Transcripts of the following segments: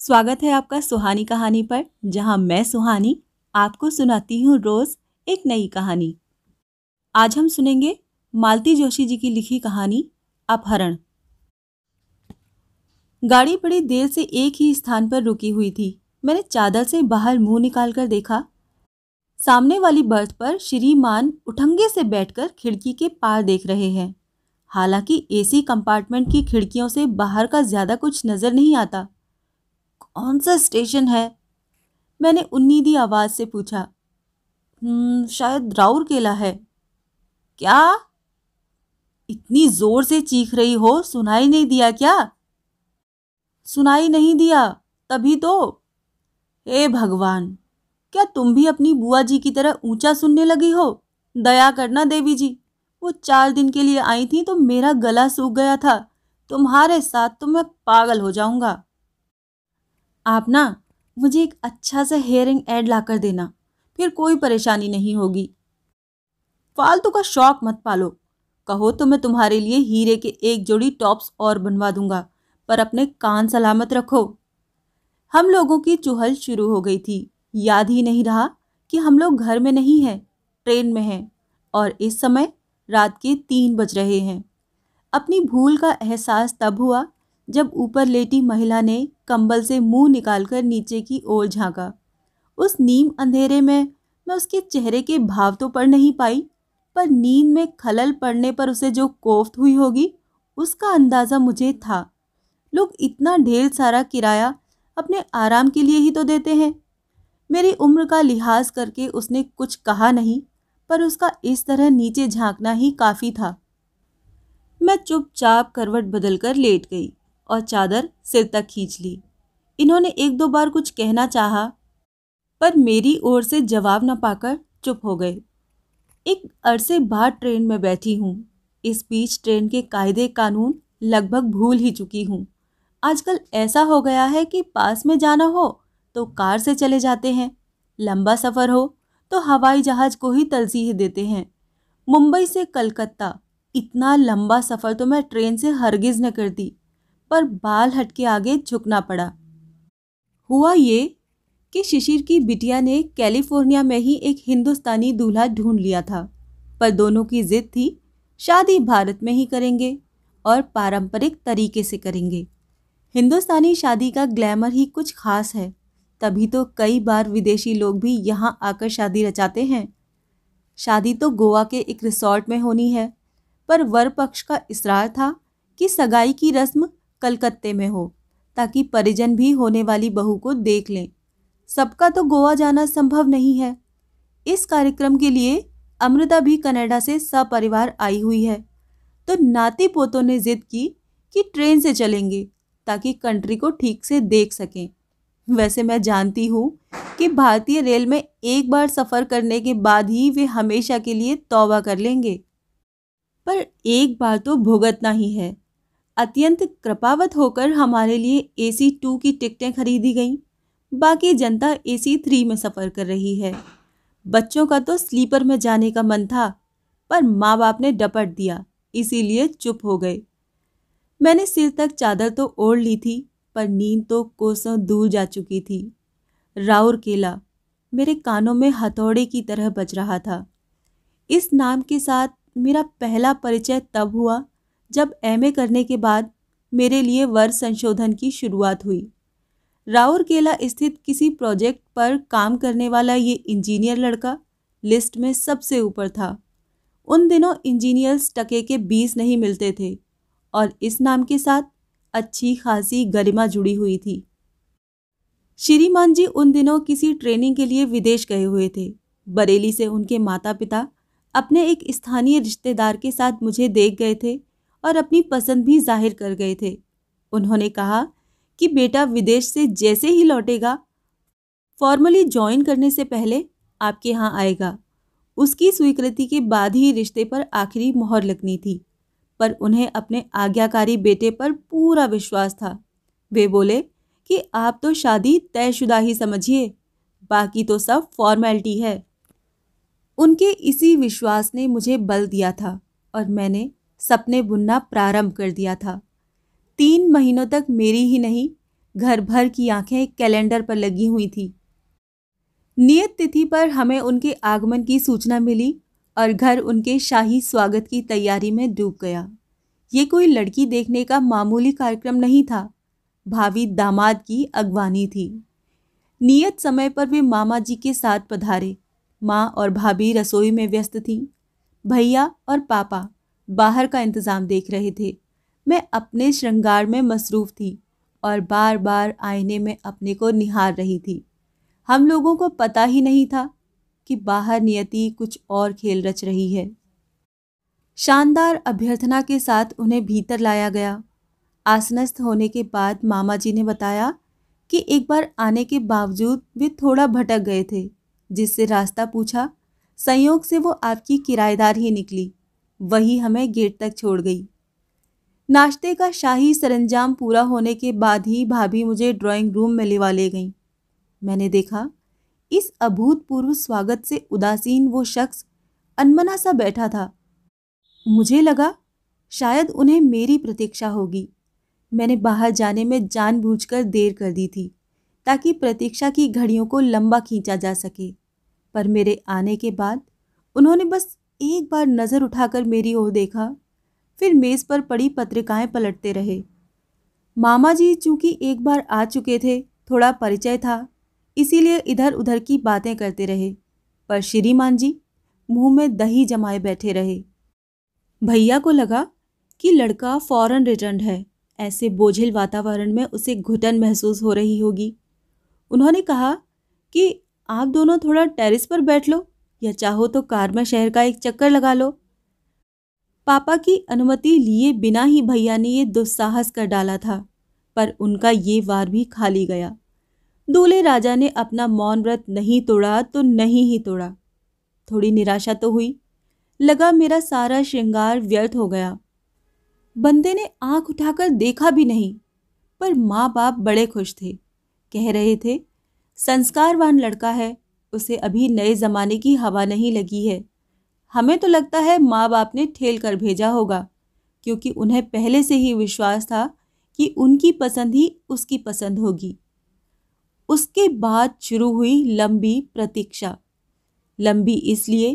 स्वागत है आपका सुहानी कहानी पर, जहाँ मैं सुहानी आपको सुनाती हूँ रोज एक नई कहानी। आज हम सुनेंगे मालती जोशी जी की लिखी कहानी, अपहरण। गाड़ी बड़ी देर से एक ही स्थान पर रुकी हुई थी। मैंने चादर से बाहर मुँह निकालकर देखा। सामने वाली बर्थ पर श्रीमान उठंगे से बैठकर खिड़की के पार देख रहे हैं। हालाँकि एसी कंपार्टमेंट की खिड़कियों से बाहर का ज़्यादा कुछ नज़र नहीं आता। कौन सा स्टेशन है। मैंने उन्नीदी आवाज़ से पूछा हम्म, शायद राउर केला है। क्या? इतनी ज़ोर से चीख रही हो? सुनाई नहीं दिया क्या? सुनाई नहीं दिया तभी तो। हे भगवान क्या तुम भी अपनी बुआ जी की तरह ऊँचा सुनने लगी हो? दया करना देवी जी वो चार दिन के लिए आई थी तो मेरा गला सूख गया था। तुम्हारे साथ तो मैं पागल हो जाऊँगा। आप ना मुझे एक अच्छा सा हेयरिंग ऐड ला कर देना, फिर कोई परेशानी नहीं होगी। फालतू का शौक मत पालो। कहो तो मैं तुम्हारे लिए हीरे के एक जोड़ी टॉप्स और बनवा दूँगा, पर अपने कान सलामत रखो। हम लोगों की चुहल शुरू हो गई थी। याद ही नहीं रहा कि हम लोग घर में नहीं हैं, ट्रेन में हैं, और इस समय रात के तीन बज रहे हैं। अपनी भूल का एहसास तब हुआ जब ऊपर लेटी महिला ने कंबल से मुँह निकालकर नीचे की ओर झांका। उस नीम अंधेरे में मैं उसके चेहरे के भाव तो पढ़ नहीं पाई, पर नींद में खलल पड़ने पर उसे जो कोफ्त हुई होगी, उसका अंदाज़ा मुझे था। लोग इतना ढेर सारा किराया अपने आराम के लिए ही तो देते हैं। मेरी उम्र का लिहाज करके उसने कुछ कहा नहीं, पर उसका इस तरह नीचे झांकना ही काफ़ी था। मैं चुपचाप करवट बदलकर लेट गई। और चादर सिर तक खींच ली। इन्होंने एक दो बार कुछ कहना चाहा, पर मेरी ओर से जवाब न पाकर चुप हो गए। एक अरसे बाद ट्रेन में बैठी हूँ। इस बीच ट्रेन के कायदे कानून लगभग भूल ही चुकी हूँ। आजकल ऐसा हो गया है कि पास में जाना हो तो कार से चले जाते हैं, लंबा सफ़र हो तो हवाई जहाज़ को ही तरजीह देते हैं। मुंबई से कलकत्ता, इतना लंबा सफ़र तो मैं ट्रेन से हरगिज़ न करती। पर बाल हटके आगे झुकना पड़ा। हुआ ये कि शिशिर की बिटिया ने कैलिफ़ोर्निया में ही एक हिंदुस्तानी दूल्हा ढूंढ लिया था, पर दोनों की जिद थी, शादी भारत में ही करेंगे और पारंपरिक तरीके से करेंगे। हिंदुस्तानी शादी का ग्लैमर ही कुछ खास है, तभी तो कई बार विदेशी लोग भी यहाँ आकर शादी रचाते हैं। शादी तो गोवा के एक रिसोर्ट में होनी है, पर वर पक्ष का इसरार था कि सगाई की रस्म कलकत्ते में हो, ताकि परिजन भी होने वाली बहू को देख लें। सबका तो गोवा जाना संभव नहीं है। इस कार्यक्रम के लिए अमृता भी कनाडा से सपरिवार आई हुई है। तो नाती पोतों ने जिद की कि ट्रेन से चलेंगे, ताकि कंट्री को ठीक से देख सकें। वैसे मैं जानती हूँ कि भारतीय रेल में एक बार सफ़र करने के बाद ही वे हमेशा के लिए तौबा कर लेंगे। पर एक बार तो भुगतना ही है। अत्यंत कृपावत होकर हमारे लिए ए सी टू की टिकटें खरीदी गईं। बाकी जनता ए सी थ्री में सफ़र कर रही है। बच्चों का तो स्लीपर में जाने का मन था, पर माँ बाप ने डपट दिया, इसीलिए चुप हो गए। मैंने सिर तक चादर तो ओढ़ ली थी, पर नींद तो कोसों दूर जा चुकी थी। राउर केला मेरे कानों में हथौड़े की तरह बज रहा था। इस नाम के साथ मेरा पहला परिचय तब हुआ जब एमए करने के बाद मेरे लिए वर्ष संशोधन की शुरुआत हुई। राउरकेला स्थित किसी प्रोजेक्ट पर काम करने वाला ये इंजीनियर लड़का लिस्ट में सबसे ऊपर था। उन दिनों इंजीनियर्स टके के बीस नहीं मिलते थे और इस नाम के साथ अच्छी खासी गरिमा जुड़ी हुई थी। श्रीमान जी उन दिनों किसी ट्रेनिंग के लिए विदेश गए हुए थे। बरेली से उनके माता पिता अपने एक स्थानीय रिश्तेदार के साथ मुझे देख गए थे। और अपनी पसंद भी ज़ाहिर कर गए थे। उन्होंने कहा कि बेटा विदेश से जैसे ही लौटेगा फॉर्मली ज्वाइन करने से पहले आपके यहाँ आएगा। उसकी स्वीकृति के बाद ही रिश्ते पर आखिरी मोहर लगनी थी, पर उन्हें अपने आज्ञाकारी बेटे पर पूरा विश्वास था। वे बोले कि आप तो शादी तयशुदा ही समझिए, बाकी तो सब फॉर्मेलिटी है। उनके इसी विश्वास ने मुझे बल दिया था और मैंने सपने बुनना प्रारंभ कर दिया था। तीन महीनों तक मेरी ही नहीं घर भर की आँखें कैलेंडर पर लगी हुई थी। नियत तिथि पर हमें उनके आगमन की सूचना मिली और घर उनके शाही स्वागत की तैयारी में डूब गया। ये कोई लड़की देखने का मामूली कार्यक्रम नहीं था। भावी दामाद की अगवानी थी। नियत समय पर वे मामा जी के साथ पधारे। माँ और भाभी रसोई में व्यस्त थीं। भैया और पापा। बाहर का इंतज़ाम देख रहे थे। मैं अपने श्रृंगार में मसरूफ़ थी और बार बार आईने में अपने को निहार रही थी। हम लोगों को पता ही नहीं था कि बाहर नियति कुछ और खेल रच रही है। शानदार अभ्यर्थना के साथ उन्हें भीतर लाया गया। आसनस्थ होने के बाद मामा जी ने बताया कि एक बार आने के बावजूद वे थोड़ा भटक गए थे, जिससे रास्ता पूछा, संयोग से वो आपकी किराएदार ही निकली। वही हमें गेट तक छोड़ गई। नाश्ते का शाही सरंजाम पूरा होने के बाद ही भाभी मुझे ड्राइंग रूम में लिवा ले गईं। मैंने देखा, इस अभूतपूर्व स्वागत से उदासीन वो शख्स अनमना सा बैठा था। मुझे लगा, शायद उन्हें मेरी प्रतीक्षा होगी। मैंने बाहर जाने में जानबूझकर देर कर दी थी, ताकि प्रतीक्षा की घड़ियों को लंबा खींचा जा सके। पर मेरे आने के बाद उन्होंने बस एक बार नज़र उठाकर मेरी ओर देखा, फिर मेज़ पर पड़ी पत्रिकाएँ पलटते रहे। मामा जी चूँकि एक बार आ चुके थे, थोड़ा परिचय था, इसीलिए इधर उधर की बातें करते रहे। पर श्रीमान जी, मुँह में दही जमाए बैठे रहे। भैया को लगा कि लड़का फ़ौरन रिटर्न है, ऐसे बोझिल वातावरण में उसे घुटन महसूस हो रही होगी। उन्होंने कहा कि आप दोनों थोड़ा टेरिस पर बैठ लो। या चाहो तो कार में शहर का एक चक्कर लगा लो। पापा की अनुमति लिए बिना ही भैया ने ये दुस्साहस कर डाला था, पर उनका ये वार भी खाली गया। दूल्हे राजा ने अपना मौन व्रत नहीं तोड़ा तो नहीं ही तोड़ा। थोड़ी निराशा तो हुई। लगा मेरा सारा श्रृंगार व्यर्थ हो गया। बंदे ने आँख उठाकर देखा भी नहीं, पर माँ बाप बड़े खुश थे। कह रहे थे, संस्कारवान लड़का है उसे अभी नए ज़माने की हवा नहीं लगी है। हमें तो लगता है माँ बाप ने ठेल कर भेजा होगा, क्योंकि उन्हें पहले से ही विश्वास था कि उनकी पसंद ही उसकी पसंद होगी। उसके बाद शुरू हुई लंबी प्रतीक्षा। लंबी इसलिए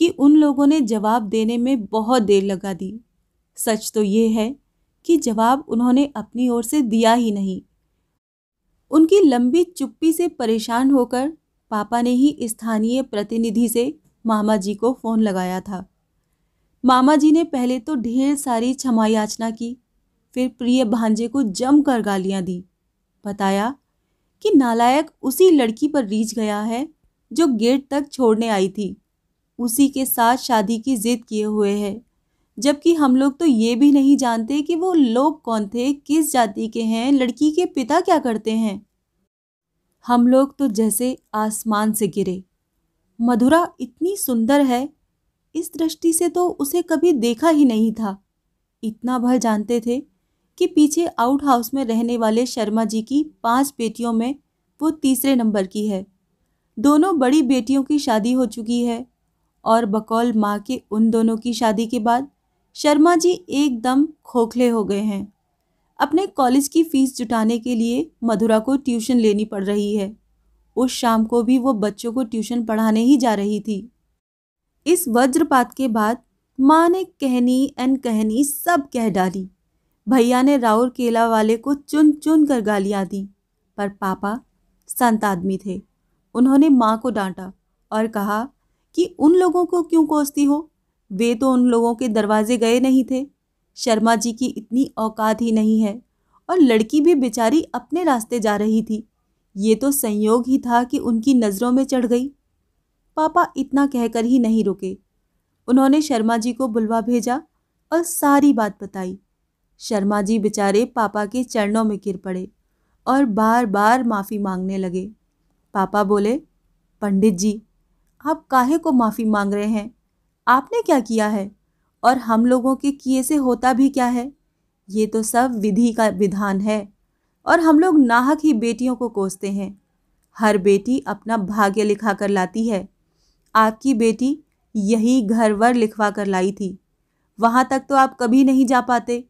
कि उन लोगों ने जवाब देने में बहुत देर लगा दी। सच तो ये है कि जवाब उन्होंने अपनी ओर से दिया ही नहीं। उनकी लंबी चुप्पी से परेशान होकर पापा ने ही स्थानीय प्रतिनिधि से मामा जी को फ़ोन लगाया था। मामा जी ने पहले तो ढेर सारी क्षमा याचना की, फिर प्रिय भांजे को जम कर गालियाँ दी। बताया कि नालायक उसी लड़की पर रीझ गया है जो गेट तक छोड़ने आई थी। उसी के साथ शादी की जिद किए हुए है, जबकि हम लोग तो ये भी नहीं जानते कि वो लोग कौन थे, किस जाति के हैं, लड़की के पिता क्या करते हैं। हम लोग तो जैसे आसमान से गिरे। मधुरा इतनी सुंदर है, इस दृष्टि से तो उसे कभी देखा ही नहीं था। इतना भर जानते थे कि पीछे आउट हाउस में रहने वाले शर्मा जी की पाँच बेटियों में वो तीसरे नंबर की है। दोनों बड़ी बेटियों की शादी हो चुकी है और बकौल माँ के उन दोनों की शादी के बाद शर्मा जी एकदम खोखले हो गए हैं। अपने कॉलेज की फ़ीस जुटाने के लिए मधुरा को ट्यूशन लेनी पड़ रही है। उस शाम को भी वो बच्चों को ट्यूशन पढ़ाने ही जा रही थी। इस वज्रपात के बाद माँ ने कहनी एन कहनी सब कह डाली। भैया ने राउर केला वाले को चुन चुन कर गालियाँ दी, पर पापा संत आदमी थे। उन्होंने माँ को डांटा और कहा कि उन लोगों को क्यों कोसती हो? वे तो उन लोगों के दरवाजे गए नहीं थे। शर्मा जी की इतनी औकात ही नहीं है और लड़की भी बेचारी अपने रास्ते जा रही थी। ये तो संयोग ही था कि उनकी नज़रों में चढ़ गई। पापा इतना कहकर ही नहीं रुके। उन्होंने शर्मा जी को बुलवा भेजा और सारी बात बताई। शर्मा जी बेचारे पापा के चरणों में गिर पड़े और बार बार माफ़ी मांगने लगे। पापा बोले, पंडित जी, आप काहे को माफ़ी मांग रहे हैं? आपने क्या किया है? और हम लोगों के किए से होता भी क्या है? ये तो सब विधि का विधान है। और हम लोग नाहक ही बेटियों को कोसते हैं। हर बेटी अपना भाग्य लिखा कर लाती है। आपकी बेटी यही घर वर लिखवा कर लाई थी। वहाँ तक तो आप कभी नहीं जा पाते।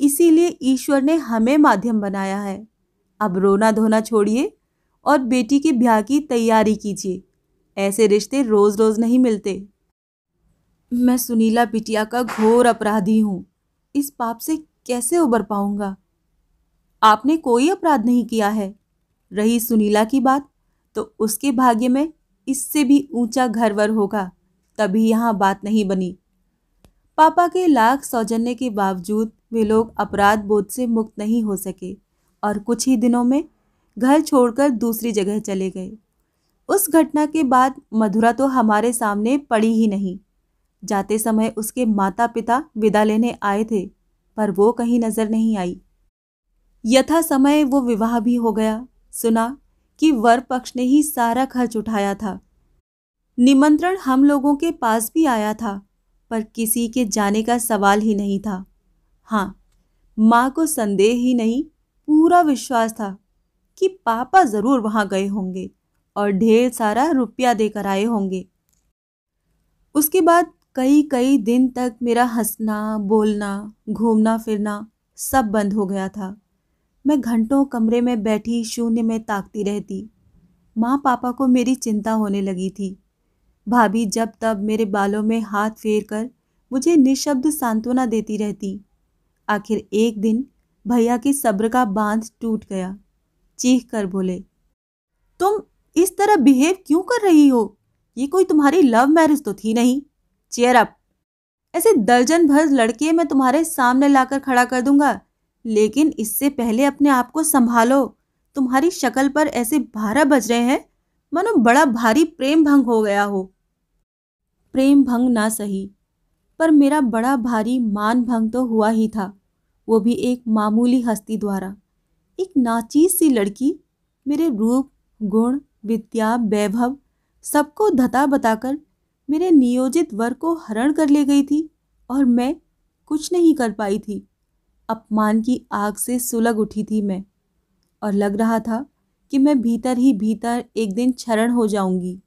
इसीलिए ईश्वर ने हमें माध्यम बनाया है। अब रोना धोना छोड़िए और बेटी के ब्याह की तैयारी कीजिए। ऐसे रिश्ते रोज रोज नहीं मिलते। मैं सुनीला बिटिया का घोर अपराधी हूँ। इस पाप से कैसे उबर पाऊँगा? आपने कोई अपराध नहीं किया है। रही सुनीला की बात तो उसके भाग्य में इससे भी ऊँचा घरवर होगा। तभी यहाँ बात नहीं बनी। पापा के लाख सौजन्य के बावजूद वे लोग अपराध बोध से मुक्त नहीं हो सके और कुछ ही दिनों में घर छोड़कर दूसरी जगह चले गए। उस घटना के बाद मधुरा तो हमारे सामने पड़ी ही नहीं। जाते समय उसके माता पिता विदा लेने आए थे, पर वो कहीं नज़र नहीं आई। यथा समय वो विवाह भी हो गया। सुना कि वर पक्ष ने ही सारा खर्च उठाया था। निमंत्रण हम लोगों के पास भी आया था, पर किसी के जाने का सवाल ही नहीं था। हाँ माँ को संदेह ही नहीं, पूरा विश्वास था कि पापा ज़रूर वहाँ गए होंगे और ढेर सारा रुपया देकर आए होंगे। उसके बाद कई कई दिन तक मेरा हंसना, बोलना, घूमना, फिरना सब बंद हो गया था। मैं घंटों कमरे में बैठी शून्य में ताकती रहती। माँ पापा को मेरी चिंता होने लगी थी। भाभी जब तब मेरे बालों में हाथ फेर कर मुझे निशब्द सांत्वना देती रहती। आखिर एक दिन भैया के सब्र का बाँध टूट गया। चीख कर बोले, तुम इस तरह बिहेव क्यों कर रही हो? ये कोई तुम्हारी लव मैरिज तो थी नहीं। Cheer up. ऐसे दर्जन भर लड़के मैं तुम्हारे सामने लाकर खड़ा कर दूँगा, लेकिन इससे पहले अपने आप को संभालो। तुम्हारी शक्ल पर ऐसे बारह बज रहे हैं, मानो बड़ा भारी प्रेम भंग हो गया हो। प्रेम भंग ना सही, पर मेरा बड़ा भारी मान भंग तो हुआ ही था, वो भी एक मामूली हस्ती द्वारा। एक नाचीज सी लड़की, मेरे रूप, गुण, विद्या, वैभव, सबको धता बताकर मेरे नियोजित वर को हरण कर ले गई थी और मैं कुछ नहीं कर पाई थी। अपमान की आग से सुलग उठी थी मैं और लग रहा था कि मैं भीतर ही भीतर एक दिन क्षरण हो जाऊँगी।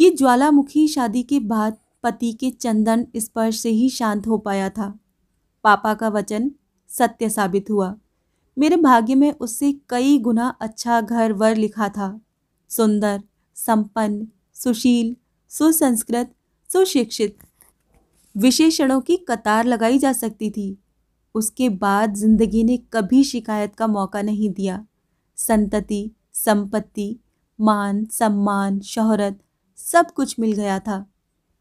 ये ज्वालामुखी शादी के बाद पति के चंदन स्पर्श से ही शांत हो पाया था। पापा का वचन सत्य साबित हुआ। मेरे भाग्य में उससे कई गुना अच्छा घर वर लिखा था। सुंदर, संपन्न, सुशील सुसंस्कृत, सुशिक्षित विशेषणों की कतार लगाई जा सकती थी। उसके बाद ज़िंदगी ने कभी शिकायत का मौका नहीं दिया। संतति, संपत्ति, मान, सम्मान, शोहरत सब कुछ मिल गया था।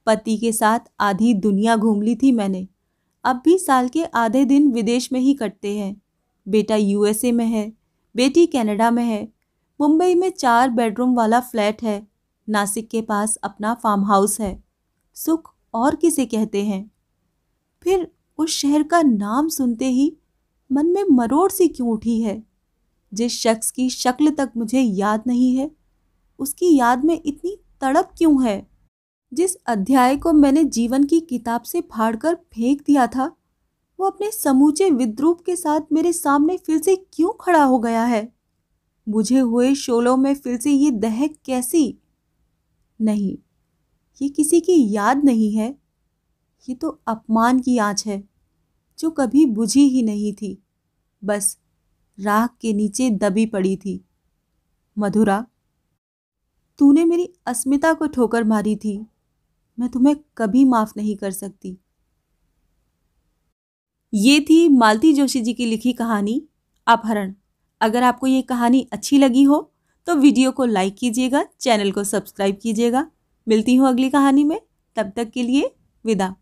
पति के साथ आधी दुनिया घूम ली थी मैंने। अब भी साल के आधे दिन विदेश में ही कटते हैं। बेटा यूएसए में है, बेटी कनाडा में है, मुंबई में चार बेडरूम वाला फ्लैट है। नासिक के पास अपना फार्म हाउस है। सुख और किसे कहते हैं? फिर उस शहर का नाम सुनते ही मन में मरोड़ सी क्यों उठी है? जिस शख्स की शक्ल तक मुझे याद नहीं है, उसकी याद में इतनी तड़प क्यों है? जिस अध्याय को मैंने जीवन की किताब से फाड़कर फेंक दिया था, वो अपने समूचे विद्रूप के साथ मेरे सामने फिर से क्यों खड़ा हो गया है? बुझे हुए शोलों में फिर से ये दहक कैसी नहीं, ये किसी की याद नहीं है। ये तो अपमान की आँच है, जो कभी बुझी ही नहीं थी। बस राख के नीचे दबी पड़ी थी। मधुरा, तूने मेरी अस्मिता को ठोकर मारी थी। मैं तुम्हें कभी माफ़ नहीं कर सकती। ये थी मालती जोशी जी की लिखी कहानी, अपहरण। अगर आपको ये कहानी अच्छी लगी हो तो वीडियो को लाइक कीजिएगा, चैनल को सब्सक्राइब कीजिएगा। मिलती हूँ अगली कहानी में, तब तक के लिए विदा।